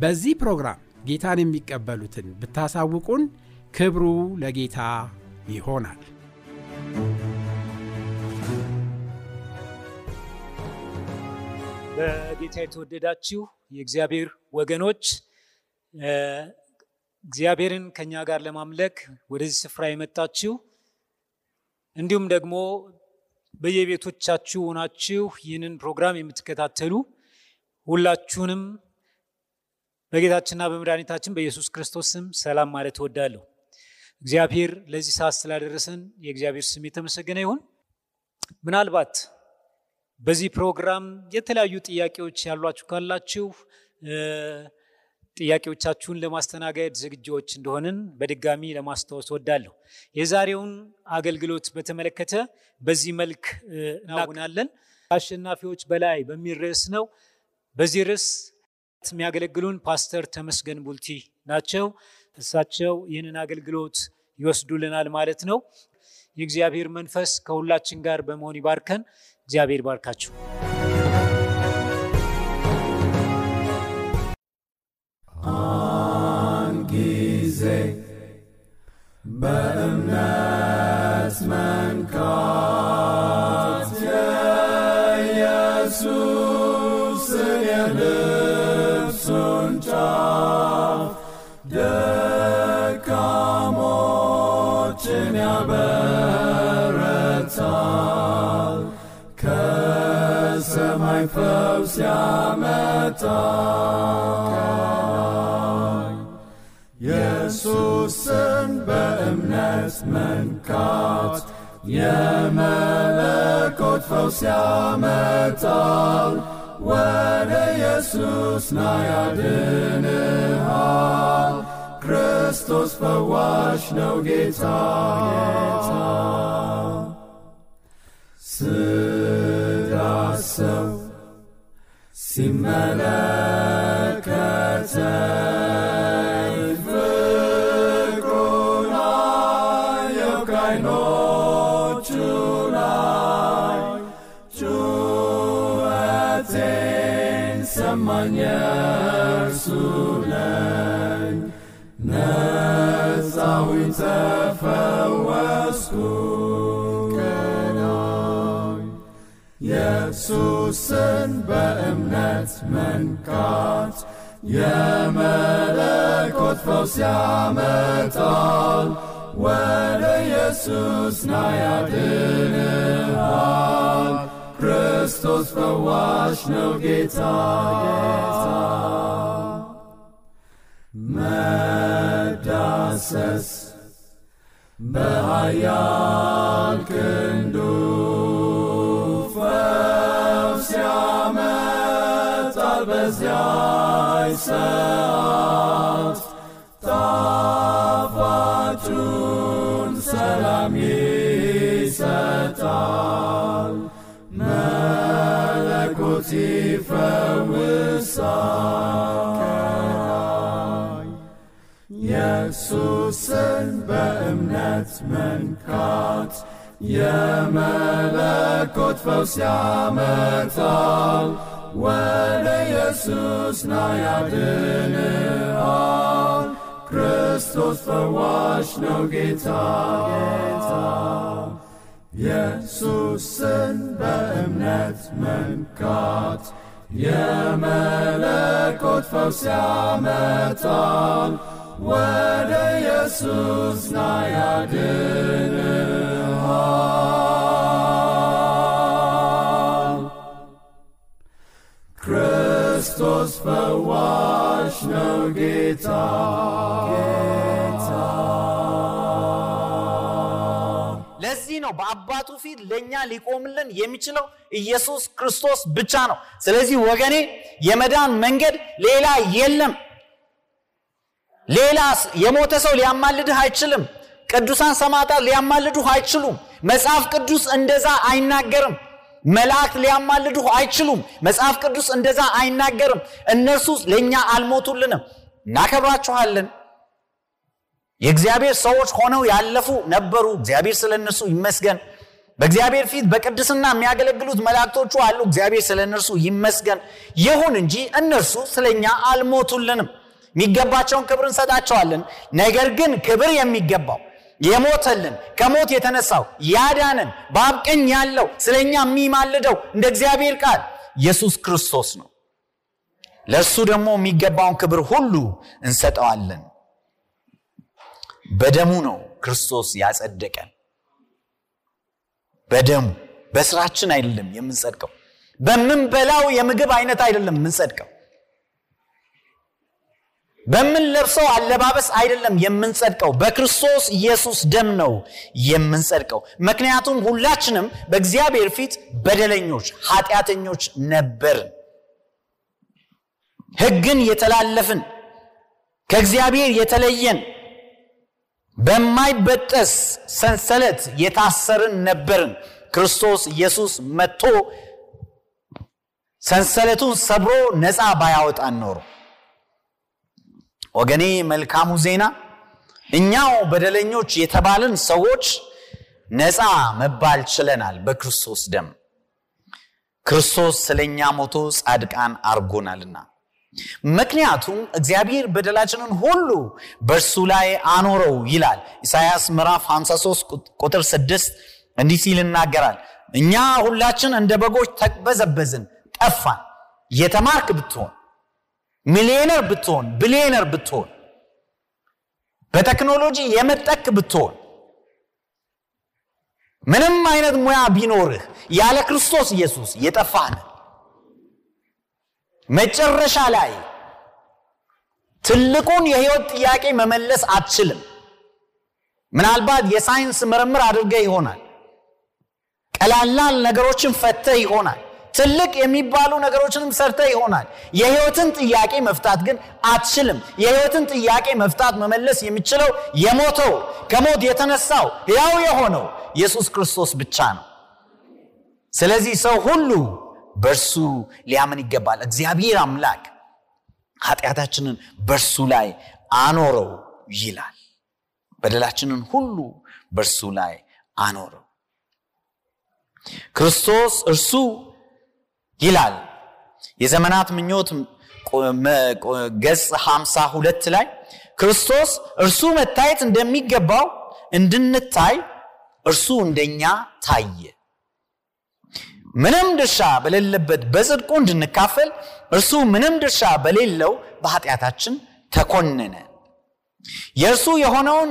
በዚህ ፕሮግራም ጌታን የሚቀበሉትን ብታሳውቁን ክብሩ ለጌታ ይሆናል። በጌታ የተወደዳችሁ የእግዚአብሔር ወገኖች እግዚአብሔርን ከኛ ጋር ለማምለክ ወደዚህ ስፍራ የመጣችሁ እንዲሁም ደግሞ በየቤቶቻችሁ ሆናችሁ ይህንን ፕሮግራም የምትከታተሉ ሁላችሁንም በጌታችንና በመድኃኒታችን በኢየሱስ ክርስቶስ ስም ሰላም ማለት እወዳለሁ። እግዚአብሔር ለዚህ ሰዓት ስላደረሰን የእግዚአብሔር ስም የተመሰገነ ይሁን። ምናልባት በዚህ ፕሮግራም የተለያዩ ጥያቄዎች ያሏችሁ ካላችሁ ጥያቄዎቻችሁን ለማስተናገድ ዝግጆች እንደሆንን በድጋሚ ለማስታወስ ወዳለሁ። የዛሬውን አገልግሎት በተመለከተ በዚህ መልክ እናጉናለን። አሸናፊዎች በላይ በሚል ርዕስ ነው። በዚህ ርዕስ የሚያገለግሉን ፓስተር ተመስገን ቡልቲ ናቸው። እሳቸው ይህንን አገልግሎት ይወስዱልናል ማለት ነው። የእግዚአብሔር መንፈስ ከሁላችን ጋር በመሆን ይባርከን። እግዚአብሔር ባርካችሁ። ጊዜ በእምነት መንካት ከሰማይ ፈውስ ያመጣል። ኢየሱስን በእምነት መንካት የመለኮት ፈውስ ያመጣል። ወደ ኢየሱስ ና ያድንሃል። ክርስቶስ ፈዋሽ ነው ጌታ ስዳሰው Simalakata. ኢየሱስን በእምነት መንካት የመለኮት ፈውስ ያመጣል። ወደ ኢየሱስ ና ያድንሃል። ክርስቶስ ፈዋሽ ነው ጌታ መዳሰስ በኃያል ክንዱ በዚያች ሰዓት ጣፋጩን ሰላም ይሰጣል መለኮት ይፈውሳል ኢየሱስን በእምነት መንካት የመለኮት ፈውስ ያመጣል። ወደ ኢየሱስ ና ያድንሃል። ክርስቶስ ፈዋሽ ነው ጌታ ጌታ ኢየሱስን በእምነት መንካት የመለኮት ፈውስ ያመጣል። ወደ ኢየሱስ ና ያድንሃል። ክርስቶስ ፈዋሽ ነው ጌታ። ጌታ ለዚህ ነው በአባቱ ፊት ለእኛ ሊቆምልን የሚችለው ኢየሱስ ክርስቶስ ብቻ ነው። ስለዚህ ወገኔ የመዳን መንገድ ሌላ የለም። ሌላ የሞተ ሰው ሊያማልድህ አይችልም። ቅዱሳን ሰማዕታት ሊያማልዱህ አይችሉም። መጽሐፍ ቅዱስ እንደዛ አይናገርም መላእክት ሊያማልዱህ አይችሉም። መጽሐፍ ቅዱስ እንደዛ አይናገርም። እነርሱ ለእኛ አልሞቱልንም። እናከብራችኋለን። የእግዚአብሔር ሰዎች ሆነው ያለፉ ነበሩ። እግዚአብሔር ስለ እነርሱ ይመስገን። በእግዚአብሔር ፊት በቅድስና የሚያገለግሉት መላእክቶቹ አሉ። እግዚአብሔር ስለ እነርሱ ይመስገን። ይሁን እንጂ እነርሱ ስለኛ አልሞቱልንም። የሚገባቸውን ክብር እንሰጣቸዋለን። ነገር ግን ክብር የሚገባው የሞተልን ከሞት የተነሳው ያዳንን በአብ ቀኝ ያለው ስለኛ የሚማልደው እንደ እግዚአብሔር ቃል ኢየሱስ ክርስቶስ ነው። ለእርሱ ደግሞ የሚገባውን ክብር ሁሉ እንሰጠዋለን። በደሙ ነው ክርስቶስ ያጸደቀን። በደሙ በስራችን አይደለም የምንጸድቀው በምንበላው የምግብ አይነት አይደለም የምንጸድቀው በምንለብሰው አለባበስ አይደለም የምንጸድቀው በክርስቶስ ኢየሱስ ደም ነው የምንጸድቀው። ምክንያቱም ሁላችንም በእግዚአብሔር ፊት በደለኞች ኃጢአተኞች ነበርን። ህግን የተላለፍን ከእግዚአብሔር የተለየን በማይበጠስ ሰንሰለት የታሰርን ነበርን። ክርስቶስ ኢየሱስ መጥቶ ሰንሰለቱን ሰብሮ ነፃ ባያወጣን ኖሮ ወገኔ መልካሙ ዜና። እኛው በደለኞች የተባልን ሰዎች ነፃ መባል ችለናል በክርስቶስ ደም። ክርስቶስ ስለኛ ሞቶ ጻድቃን አርጎናልና ምክንያቱም እግዚአብሔር በደላችንን ሁሉ በእርሱ ላይ አኖረው ይላል። ኢሳያስ ምዕራፍ 53 ቁጥር 6 እንዲህ ሲል ይናገራል። እኛ ሁላችን እንደ በጎች ተቅበዘበዝን ጠፋን የተማርክ ብትሆን ሚሊዮነር ብትሆን ቢሊዮነር ብትሆን በቴክኖሎጂ የመጠክ ብትሆን ምንም አይነት ሙያ ቢኖርህ ያለ ክርስቶስ ኢየሱስ የጠፋህ መጨረሻ ላይ ትልቁን የህይወት ጥያቄ መመለስ አትችልም። ምናልባት የሳይንስ ምርምር አድርገህ ይሆናል። ቀላላል ነገሮችን ፈተህ ይሆናል ትልቅ የሚባሉ ነገሮችንም ሰርተ ይሆናል። የህይወትን ጥያቄ መፍታት ግን አትችልም። የህይወትን ጥያቄ መፍታት መመለስ የሚችለው የሞተው ከሞት የተነሳው ያው የሆነው ኢየሱስ ክርስቶስ ብቻ ነው። ስለዚህ ሰው ሁሉ በእርሱ ሊያምን ይገባል። እግዚአብሔር አምላክ ኃጢአታችንን በእርሱ ላይ አኖረው ይላል። በደላችንን ሁሉ በእርሱ ላይ አኖረው። ክርስቶስ እርሱ ይላል። የዘመናት ምኞት ገጽ 52 ላይ ክርስቶስ እርሱ መታየት እንደሚገባው እንድንታይ እርሱ እንደኛ ታየ። ምንም ድርሻ በሌለበት በጽድቁ እንድንካፈል እርሱ ምንም ድርሻ በሌለው በኃጢአታችን ተኮነነ። የእርሱ የሆነውን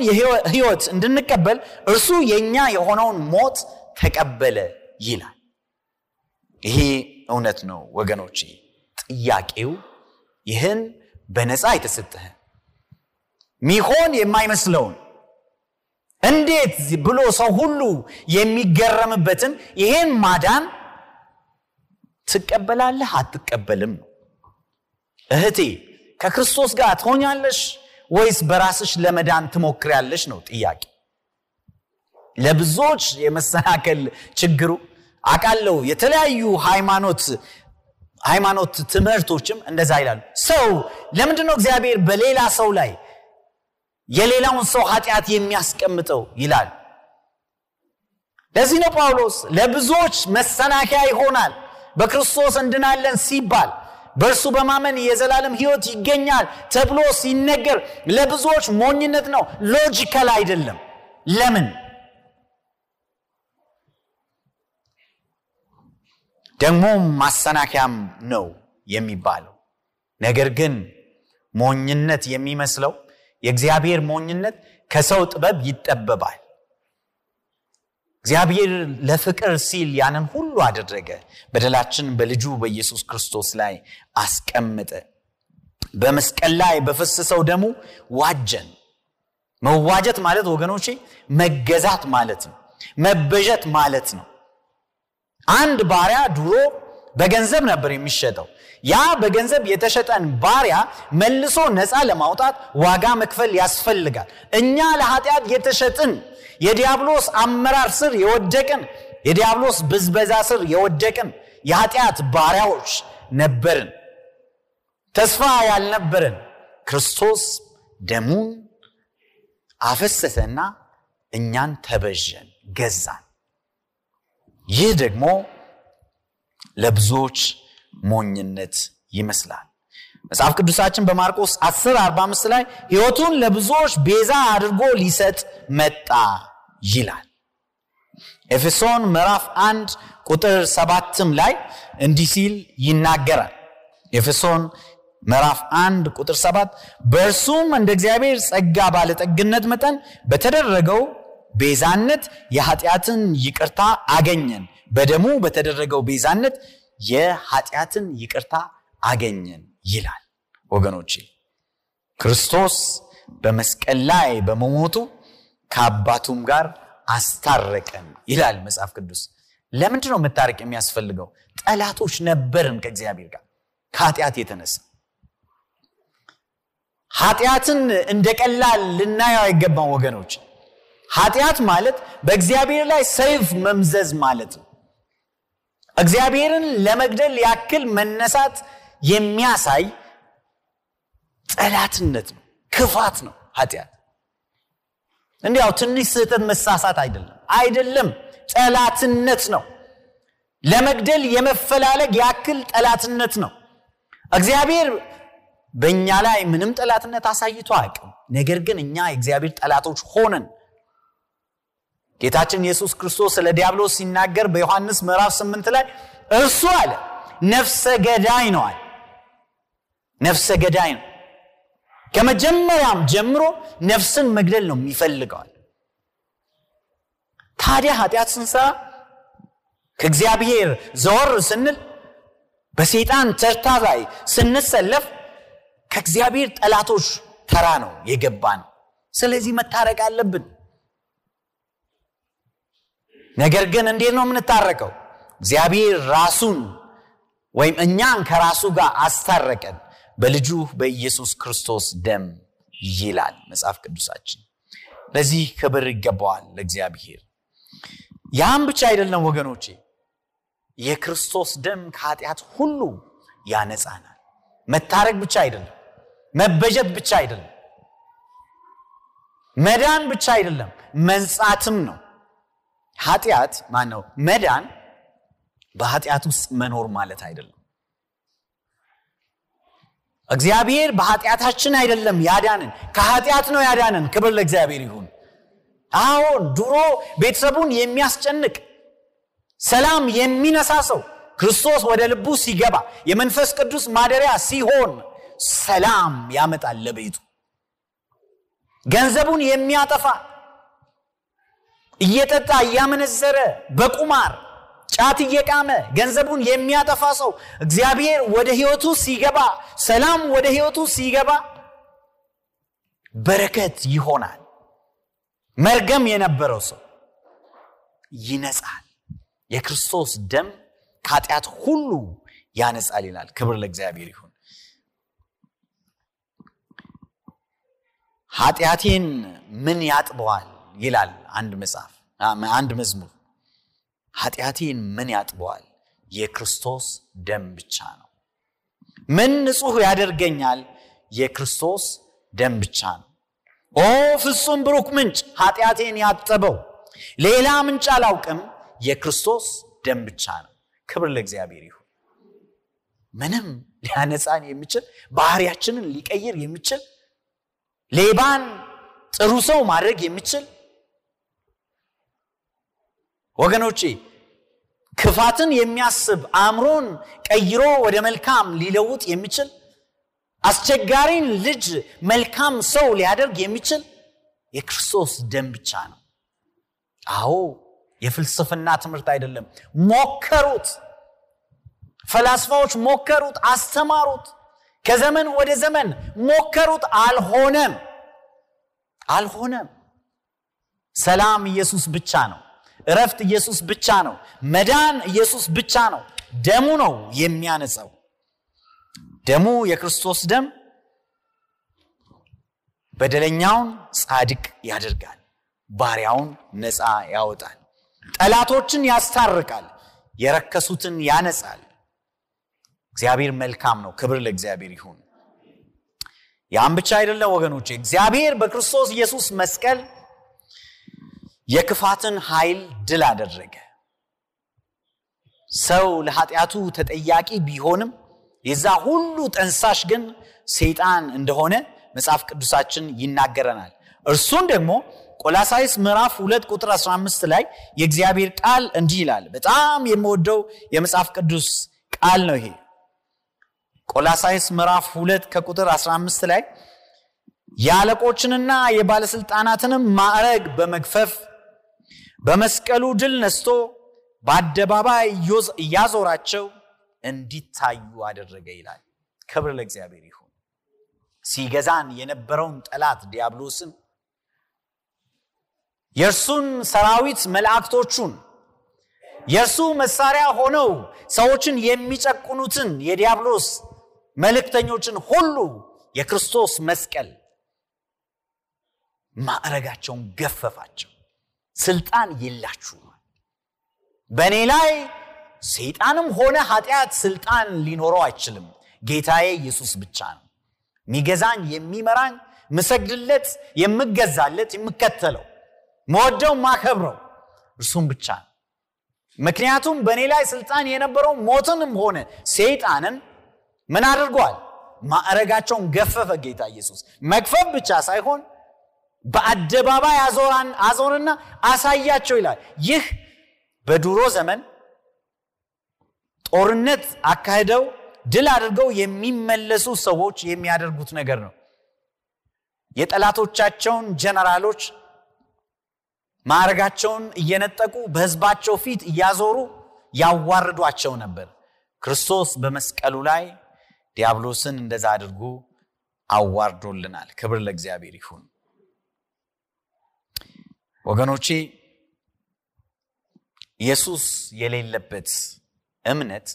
ህይወት እንድንቀበል እርሱ የእኛ የሆነውን ሞት ተቀበለ ይላል። ይሄ እውነት ነው ወገኖቼ ጥያቄው ይህን በነፃ የተሰጠህ ሚሆን የማይመስለውን እንዴት ብሎ ሰው ሁሉ የሚገረምበትን ይሄን ማዳን ትቀበላለህ አትቀበልም ነው? እህቴ ከክርስቶስ ጋር ትሆኛለሽ ወይስ በራስሽ ለመዳን ትሞክሪያለሽ ነው ጥያቄ። ለብዙዎች የመሰናከል ችግሩ አቃለው የተለያዩ ሃይማኖት ሃይማኖት ትምህርቶችም እንደዛ ይላሉ። ሰው ለምንድነው እግዚአብሔር በሌላ ሰው ላይ የሌላውን ሰው ኃጢአት የሚያስቀምጠው ይላል? ለዚህ ነው ጳውሎስ ለብዙዎች መሰናከያ ይሆናል። በክርስቶስ እንድናለን ሲባል በእርሱ በማመን የዘላለም ህይወት ይገኛል ተብሎ ሲነገር ለብዙዎች ሞኝነት ነው። ሎጂካል አይደለም። ለምን ደግሞ ማሰናከያም ነው የሚባለው። ነገር ግን ሞኝነት የሚመስለው የእግዚአብሔር ሞኝነት ከሰው ጥበብ ይጠበባል። እግዚአብሔር ለፍቅር ሲል ያንን ሁሉ አደረገ በደላችን በልጁ በኢየሱስ ክርስቶስ ላይ አስቀምጠ በመስቀል ላይ በፈሰሰው ደሙ ዋጀን። መዋጀት ማለት ወገኖቼ መገዛት ማለት ነው። መበጀት ማለት ነው አንድ ባሪያ ድሮ በገንዘብ ነበር የሚሸጠው። ያ በገንዘብ የተሸጠን ባሪያ መልሶ ነፃ ለማውጣት ዋጋ መክፈል ያስፈልጋል። እኛ ለኃጢአት የተሸጥን የዲያብሎስ አመራር ስር የወደቅን የዲያብሎስ ብዝበዛ ስር የወደቅን የኃጢአት ባሪያዎች ነበርን። ተስፋ ያልነበረን ክርስቶስ ደሙን አፈሰሰና እኛን ተበዠን ገዛን ይህ ደግሞ ለብዙዎች ሞኝነት ይመስላል። መጽሐፍ ቅዱሳችን በማርቆስ 10 45 ላይ ህይወቱን ለብዙዎች ቤዛ አድርጎ ሊሰጥ መጣ ይላል። ኤፌሶን ምዕራፍ 1 ቁጥር ሰባትም ላይ እንዲህ ሲል ይናገራል። ኤፌሶን ምዕራፍ 1 ቁጥር 7 በእርሱም እንደ እግዚአብሔር ጸጋ ባለጠግነት መጠን በተደረገው ቤዛነት የኃጢአትን ይቅርታ አገኘን። በደሙ በተደረገው ቤዛነት የኃጢአትን ይቅርታ አገኘን ይላል። ወገኖቼ ክርስቶስ በመስቀል ላይ በመሞቱ ከአባቱም ጋር አስታረቀን ይላል መጽሐፍ ቅዱስ። ለምንድን ነው መታረቅ የሚያስፈልገው? ጠላቶች ነበርን ከእግዚአብሔር ጋር ከኃጢአት የተነሳ። ኃጢአትን እንደ ቀላል ልናየው አይገባም ወገኖች ኃጢአት ማለት በእግዚአብሔር ላይ ሰይፍ መምዘዝ ማለት ነው። እግዚአብሔርን ለመግደል ያክል መነሳት የሚያሳይ ጠላትነት ነው ክፋት ነው ኃጢአት። እንዲያው ትንሽ ስህተት መሳሳት አይደለም አይደለም ጠላትነት ነው። ለመግደል የመፈላለግ ያክል ጠላትነት ነው። እግዚአብሔር በእኛ ላይ ምንም ጠላትነት አሳይቶ አቅም ነገር ግን እኛ የእግዚአብሔር ጠላቶች ሆነን ጌታችን ኢየሱስ ክርስቶስ ስለ ዲያብሎስ ሲናገር በዮሐንስ ምዕራፍ 8 ላይ እርሱ አለ ነፍሰ ገዳይ ነው አለ። ነፍሰ ገዳይ ነው። ከመጀመሪያም ጀምሮ ነፍስን መግደል ነው የሚፈልገዋል ታዲያ ኃጢአት ስንሰራ ከእግዚአብሔር ዘወር ስንል በሰይጣን ተርታ ላይ ስንሰለፍ ከእግዚአብሔር ጠላቶች ተራ ነው የገባ ነው ስለዚህ መታረቅ አለብን ነገር ግን እንዴት ነው የምንታረቀው? እግዚአብሔር ራሱን ወይም እኛን ከራሱ ጋር አስታረቀን በልጁ በኢየሱስ ክርስቶስ ደም ይላል መጽሐፍ ቅዱሳችን። ለዚህ ክብር ይገባዋል ለእግዚአብሔር። ያም ብቻ አይደለም ወገኖቼ የክርስቶስ ደም ከኃጢአት ሁሉ ያነጻናል። መታረቅ ብቻ አይደለም መበጀት ብቻ አይደለም መዳን ብቻ አይደለም መንጻትም ነው ኃጢአት ማን ነው መዳን በኃጢአት ውስጥ መኖር ማለት አይደለም። እግዚአብሔር በኃጢአታችን አይደለም ያዳንን ከኃጢአት ነው ያዳንን ክብር ለእግዚአብሔር ይሁን። አሁን ድሮ ቤተሰቡን የሚያስጨንቅ ሰላም የሚነሳ ሰው ክርስቶስ ወደ ልቡ ሲገባ የመንፈስ ቅዱስ ማደሪያ ሲሆን ሰላም ያመጣል ለቤቱ። ገንዘቡን የሚያጠፋ እየጠጣ እያመነዘረ በቁማር ጫት እየቃመ ገንዘቡን የሚያጠፋ ሰው እግዚአብሔር ወደ ህይወቱ ሲገባ ሰላም ወደ ህይወቱ ሲገባ በረከት ይሆናል። መርገም የነበረው ሰው ይነጻል። የክርስቶስ ደም ከኃጢአት ሁሉ ያነጻል ይላል። ክብር ለእግዚአብሔር ይሁን። ኃጢአቴን ምን ያጥበዋል ይላል አንድ መጽሐፍ አንድ መዝሙር። ኃጢአቴን ምን ያጥበዋል? የክርስቶስ ደም ብቻ ነው። ምን ንጹህ ያደርገኛል? የክርስቶስ ደም ብቻ ነው። ኦ ፍጹም ብሩክ ምንጭ! ኃጢአቴን ያጠበው! ሌላ ምንጭ አላውቅም! የክርስቶስ ደም ብቻ ነው። ክብር ለእግዚአብሔር ይሁን። ምንም ሊያነጻን የሚችል ባህሪያችንን ሊቀይር የሚችል ሌባን ጥሩ ሰው ማድረግ የሚችል ወገኖቼ ክፋትን የሚያስብ አእምሮን ቀይሮ ወደ መልካም ሊለውጥ የሚችል አስቸጋሪን ልጅ መልካም ሰው ሊያደርግ የሚችል የክርስቶስ ደም ብቻ ነው። አዎ የፍልስፍና ትምህርት አይደለም። ሞከሩት ፈላስፋዎች ሞከሩት አስተማሩት። ከዘመን ወደ ዘመን ሞከሩት አልሆነም አልሆነም። ሰላም ኢየሱስ ብቻ ነው እረፍት ኢየሱስ ብቻ ነው። መዳን ኢየሱስ ብቻ ነው። ደሙ ነው የሚያነጸው ደሙ የክርስቶስ ደም በደለኛውን ጻድቅ ያደርጋል ባሪያውን ነፃ ያወጣል ጠላቶችን ያስታርቃል የረከሱትን ያነጻል። እግዚአብሔር መልካም ነው። ክብር ለእግዚአብሔር ይሁን። ያም ብቻ አይደለም ወገኖች እግዚአብሔር በክርስቶስ ኢየሱስ መስቀል የክፋትን ኃይል ድል አደረገ። ሰው ለኃጢአቱ ተጠያቂ ቢሆንም የዛ ሁሉ ጠንሳሽ ግን ሰይጣን እንደሆነ መጽሐፍ ቅዱሳችን ይናገረናል። እርሱን ደግሞ ቆላሳይስ ምዕራፍ 2 ቁጥር 15 ላይ የእግዚአብሔር ቃል እንዲህ ይላል። በጣም የምወደው የመጽሐፍ ቅዱስ ቃል ነው ይሄ። ቆላሳይስ ምዕራፍ 2 ከቁጥር 15 ላይ የአለቆችንና የባለስልጣናትንም ማዕረግ በመግፈፍ በመስቀሉ ድል ነስቶ በአደባባይ እያዞራቸው እንዲታዩ አደረገ ይላል። ክብር ለእግዚአብሔር ይሁን። ሲገዛን የነበረውን ጠላት ዲያብሎስን የእርሱን ሰራዊት መላእክቶቹን የእርሱ መሳሪያ ሆነው ሰዎችን የሚጨቁኑትን የዲያብሎስ መልእክተኞችን ሁሉ የክርስቶስ መስቀል ማዕረጋቸውን ገፈፋቸው ስልጣን የላችሁም። በእኔ ላይ ሰይጣንም ሆነ ኃጢአት ስልጣን ሊኖረው አይችልም። ጌታዬ ኢየሱስ ብቻ ነው። ሚገዛኝ የሚመራኝ ምሰግድለት የምገዛለት የምከተለው መወደው ማከብረው እርሱም ብቻ ነው። ምክንያቱም በእኔ ላይ ስልጣን የነበረው ሞትንም ሆነ ሰይጣንን ምን አድርጓል? ማዕረጋቸውን ገፈፈ ጌታ ኢየሱስ። መክፈፍ ብቻ ሳይሆን በአደባባይ አዞርና አሳያቸው ይላል። ይህ በድሮ ዘመን ጦርነት አካሂደው ድል አድርገው የሚመለሱ ሰዎች የሚያደርጉት ነገር ነው። የጠላቶቻቸውን ጀነራሎች ማዕረጋቸውን እየነጠቁ በህዝባቸው ፊት እያዞሩ ያዋርዷቸው ነበር። ክርስቶስ በመስቀሉ ላይ ዲያብሎስን እንደዛ አድርጎ አዋርዶልናል። ክብር ለእግዚአብሔር ይሁን ወገኖቼ ኢየሱስ የሌለበት እምነት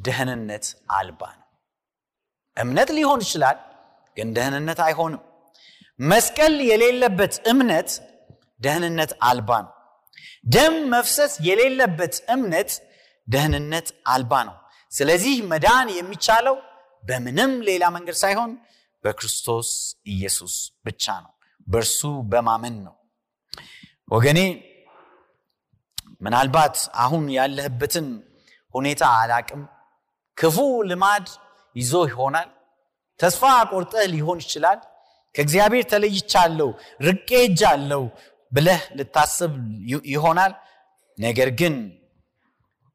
ደህንነት አልባ ነው። እምነት ሊሆን ይችላል ግን ደህንነት አይሆንም። መስቀል የሌለበት እምነት ደህንነት አልባ ነው። ደም መፍሰስ የሌለበት እምነት ደህንነት አልባ ነው። ስለዚህ መዳን የሚቻለው በምንም ሌላ መንገድ ሳይሆን በክርስቶስ ኢየሱስ ብቻ ነው በእርሱ በማመን ነው። ወገኔ ምናልባት አሁን ያለህበትን ሁኔታ አላቅም። ክፉ ልማድ ይዞ ይሆናል። ተስፋ ቆርጠህ ሊሆን ይችላል። ከእግዚአብሔር ተለይቻለሁ ርቄ እጃለሁ ብለህ ልታስብ ይሆናል። ነገር ግን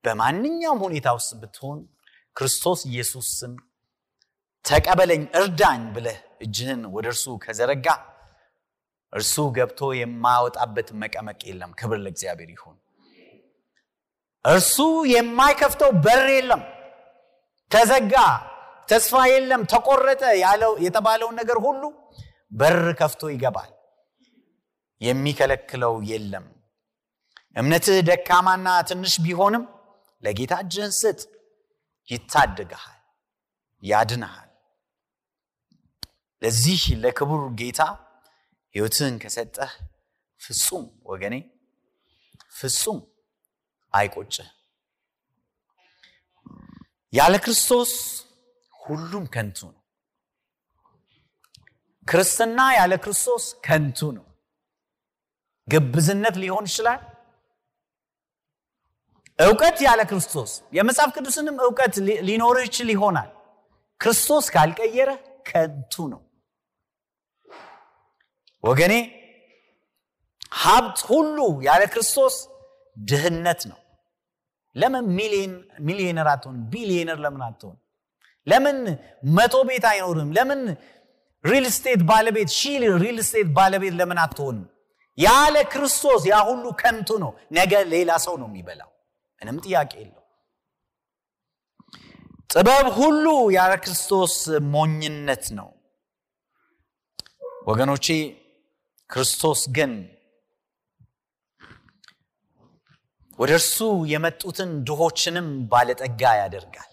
በማንኛውም ሁኔታ ውስጥ ብትሆን ክርስቶስ ኢየሱስ ስም ተቀበለኝ እርዳኝ ብለህ እጅህን ወደ እርሱ ከዘረጋ እርሱ ገብቶ የማወጣበት መቀመቅ የለም። ክብር ለእግዚአብሔር ይሁን። እርሱ የማይከፍተው በር የለም። ተዘጋ ተስፋ የለም ተቆረጠ ያለው የተባለውን ነገር ሁሉ በር ከፍቶ ይገባል። የሚከለክለው የለም። እምነትህ ደካማና ትንሽ ቢሆንም ለጌታ እጅህን ስጥ ይታደግሃል ያድንሃል። ለዚህ ለክቡር ጌታ ህይወትህን ከሰጠህ ፍጹም ወገኔ ፍጹም አይቆጭህ ያለ ክርስቶስ ሁሉም ከንቱ ነው ክርስትና ያለ ክርስቶስ ከንቱ ነው። ግብዝነት ሊሆን ይችላል። እውቀት ያለ ክርስቶስ የመጽሐፍ ቅዱስንም እውቀት ሊኖር ይችል ይሆናል። ክርስቶስ ካልቀየረ ከንቱ ነው። ወገኔ ሀብት ሁሉ ያለ ክርስቶስ ድህነት ነው። ለምን ሚሊዮነር አትሆን? ቢሊዮነር ለምን አትሆን? ለምን መቶ ቤት አይኖርም? ለምን ሪል ስቴት ባለቤት ሺህ ሪል ስቴት ባለቤት ለምን አትሆንም? ያለ ክርስቶስ ያ ሁሉ ከንቱ ነው። ነገ ሌላ ሰው ነው የሚበላው። ምንም ጥያቄ የለው። ጥበብ ሁሉ ያለ ክርስቶስ ሞኝነት ነው። ወገኖቼ ክርስቶስ ግን ወደ እርሱ የመጡትን ድሆችንም ባለጠጋ ያደርጋል።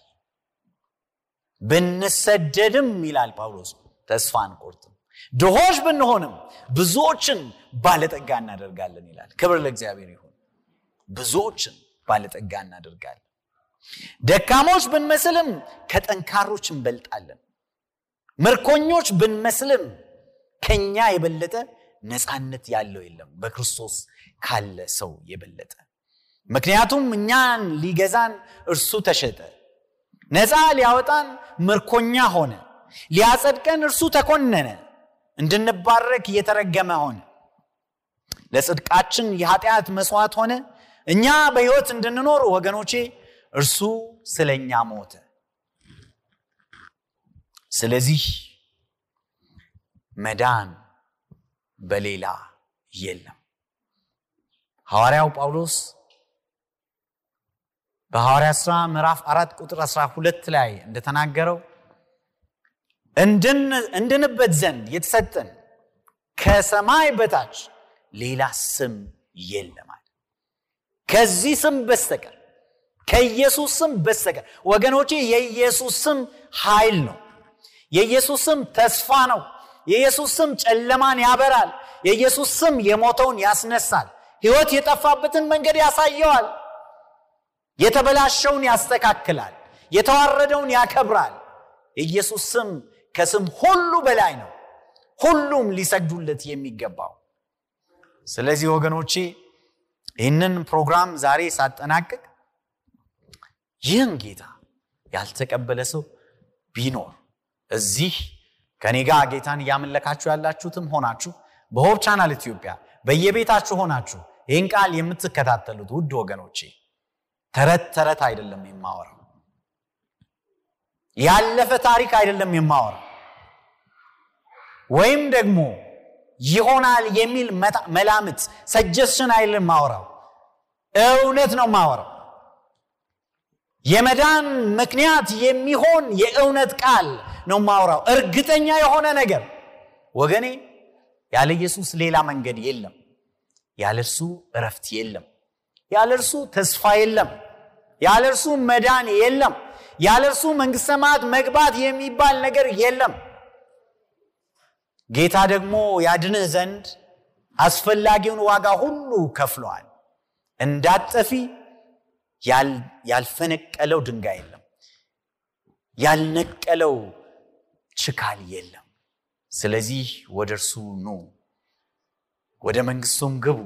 ብንሰደድም ይላል ጳውሎስ ተስፋ አንቆርጥም፣ ድሆች ብንሆንም ብዙዎችን ባለጠጋ እናደርጋለን ይላል። ክብር ለእግዚአብሔር ይሁን። ብዙዎችን ባለጠጋ እናደርጋለን። ደካሞች ብንመስልም ከጠንካሮች እንበልጣለን። ምርኮኞች ብንመስልም ከኛ የበለጠ ነፃነት ያለው የለም። በክርስቶስ ካለ ሰው የበለጠ። ምክንያቱም እኛን ሊገዛን እርሱ ተሸጠ። ነፃ ሊያወጣን ምርኮኛ ሆነ። ሊያጸድቀን እርሱ ተኮነነ። እንድንባረክ እየተረገመ ሆነ። ለጽድቃችን የኃጢአት መስዋዕት ሆነ። እኛ በሕይወት እንድንኖር ወገኖቼ እርሱ ስለ እኛ ሞተ። ስለዚህ መዳን በሌላ የለም። ሐዋርያው ጳውሎስ በሐዋርያ ሥራ ምዕራፍ አራት ቁጥር 12 ላይ እንደተናገረው እንድንበት ዘንድ የተሰጠን ከሰማይ በታች ሌላ ስም የለማል ከዚህ ስም በስተቀር ከኢየሱስ ስም በስተቀር ወገኖቼ የኢየሱስ ስም ኃይል ነው። የኢየሱስ ስም ተስፋ ነው የኢየሱስ ስም ጨለማን ያበራል። የኢየሱስ ስም የሞተውን ያስነሳል። ህይወት የጠፋበትን መንገድ ያሳየዋል። የተበላሸውን ያስተካክላል። የተዋረደውን ያከብራል። የኢየሱስ ስም ከስም ሁሉ በላይ ነው። ሁሉም ሊሰግዱለት የሚገባው። ስለዚህ ወገኖቼ ይህንን ፕሮግራም ዛሬ ሳጠናቅቅ ይህን ጌታ ያልተቀበለ ሰው ቢኖር እዚህ ከኔ ጋር ጌታን እያመለካችሁ ያላችሁትም ሆናችሁ በሆብ ቻናል ኢትዮጵያ በየቤታችሁ ሆናችሁ ይህን ቃል የምትከታተሉት ውድ ወገኖቼ ተረት ተረት አይደለም የማወራው ያለፈ ታሪክ አይደለም የማወራው ወይም ደግሞ ይሆናል የሚል መላምት ሰጀስሽን አይደለም ማወራው እውነት ነው ማወራው የመዳን ምክንያት የሚሆን የእውነት ቃል ነው ማውራው እርግጠኛ የሆነ ነገር ወገኔ ያለ ኢየሱስ ሌላ መንገድ የለም። ያለ እርሱ እረፍት የለም። ያለ እርሱ ተስፋ የለም። ያለ እርሱ መዳን የለም። ያለ እርሱ መንግስተ ሰማያት መግባት የሚባል ነገር የለም። ጌታ ደግሞ ያድንህ ዘንድ አስፈላጊውን ዋጋ ሁሉ ከፍለዋል እንዳጠፊ ያልፈነቀለው ድንጋይ የለም። ያልነቀለው ችካል የለም። ስለዚህ ወደ እርሱ ኑ ወደ መንግስቱም ግቡ።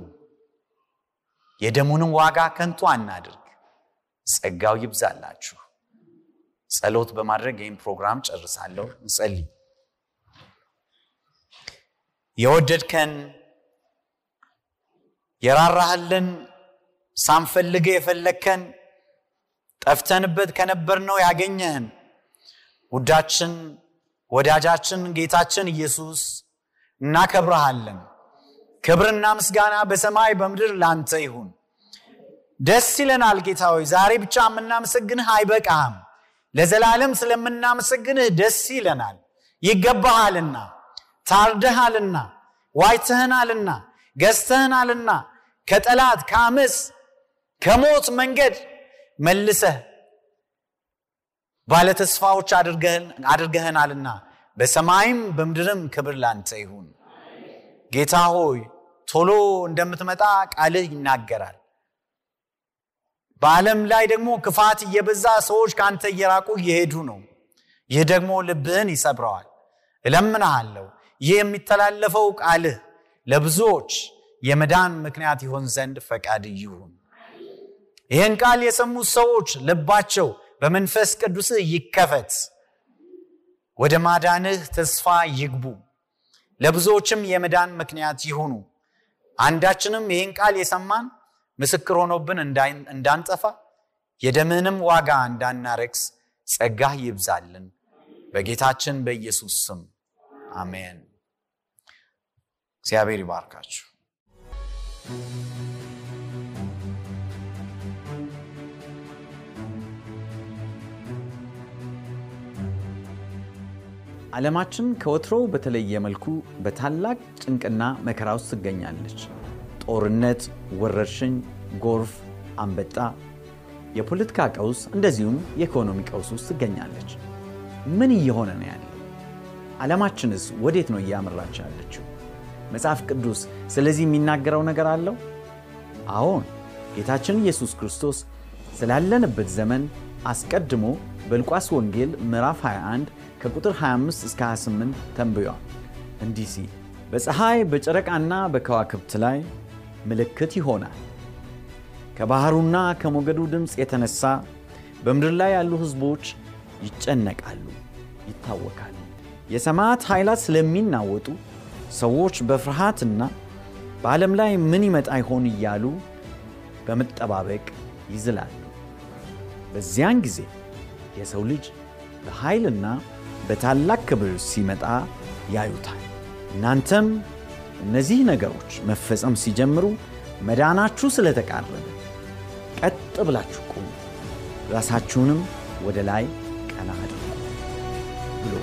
የደሙንም ዋጋ ከንቱ አናድርግ ጸጋው ይብዛላችሁ። ጸሎት በማድረግ ይህም ፕሮግራም ጨርሳለሁ። እንጸልይ። የወደድከን የራራህልን ሳንፈልግ የፈለግከን ጠፍተንበት ከነበርነው ያገኘህን ውዳችን ወዳጃችን ጌታችን ኢየሱስ እናከብረሃለን። ክብርና ምስጋና በሰማይ በምድር ላንተ ይሁን። ደስ ይለናል ጌታ ሆይ ዛሬ ብቻ የምናመሰግንህ አይበቃህም። ለዘላለም ስለምናመሰግንህ ደስ ይለናል። ይገባሃልና ታርደሃልና ዋይተህናልና ገዝተህናልና ከጠላት ከአመፅ ከሞት መንገድ መልሰህ ባለተስፋዎች አድርገህናልና በሰማይም በምድርም ክብር ላንተ ይሁን። ጌታ ሆይ ቶሎ እንደምትመጣ ቃልህ ይናገራል። በዓለም ላይ ደግሞ ክፋት እየበዛ ሰዎች ከአንተ እየራቁ እየሄዱ ነው። ይህ ደግሞ ልብህን ይሰብረዋል። እለምንሃለሁ ይህ የሚተላለፈው ቃልህ ለብዙዎች የመዳን ምክንያት ይሆን ዘንድ ፈቃድ ይሁን። ይህን ቃል የሰሙት ሰዎች ልባቸው በመንፈስ ቅዱስህ ይከፈት፣ ወደ ማዳንህ ተስፋ ይግቡ፣ ለብዙዎችም የመዳን ምክንያት ይሁኑ። አንዳችንም ይህን ቃል የሰማን ምስክር ሆኖብን እንዳንጠፋ የደምህንም ዋጋ እንዳናረክስ ጸጋህ ይብዛልን። በጌታችን በኢየሱስ ስም አሜን። እግዚአብሔር ይባርካችሁ። ዓለማችን ከወትሮው በተለየ መልኩ በታላቅ ጭንቅና መከራ ውስጥ ትገኛለች። ጦርነት፣ ወረርሽኝ፣ ጎርፍ፣ አንበጣ፣ የፖለቲካ ቀውስ እንደዚሁም የኢኮኖሚ ቀውስ ውስጥ ትገኛለች። ምን እየሆነ ነው ያለው? ዓለማችንስ ወዴት ነው እያመራች ያለችው? መጽሐፍ ቅዱስ ስለዚህ የሚናገረው ነገር አለው? አዎን፣ ጌታችን ኢየሱስ ክርስቶስ ስላለንበት ዘመን አስቀድሞ በሉቃስ ወንጌል ምዕራፍ 21 ከቁጥር 25 እስከ 28 ተንብዮአል። እንዲህ ሲል በፀሐይ በጨረቃና በከዋክብት ላይ ምልክት ይሆናል። ከባሕሩና ከሞገዱ ድምፅ የተነሳ በምድር ላይ ያሉ ሕዝቦች ይጨነቃሉ፣ ይታወካሉ። የሰማያት ኃይላት ስለሚናወጡ ሰዎች በፍርሃትና በዓለም ላይ ምን ይመጣ ይሆን እያሉ በመጠባበቅ ይዝላሉ። በዚያን ጊዜ የሰው ልጅ በኃይልና በታላቅ ክብር ሲመጣ ያዩታል። እናንተም እነዚህ ነገሮች መፈጸም ሲጀምሩ መዳናችሁ ስለተቃረበ ቀጥ ብላችሁ ቁሙ፣ ራሳችሁንም ወደ ላይ ቀና አድርጉ ብሎ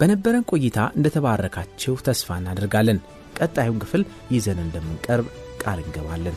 በነበረን ቆይታ እንደተባረካችሁ ተስፋ እናደርጋለን። ቀጣዩን ክፍል ይዘን እንደምንቀርብ ቃል እንገባለን።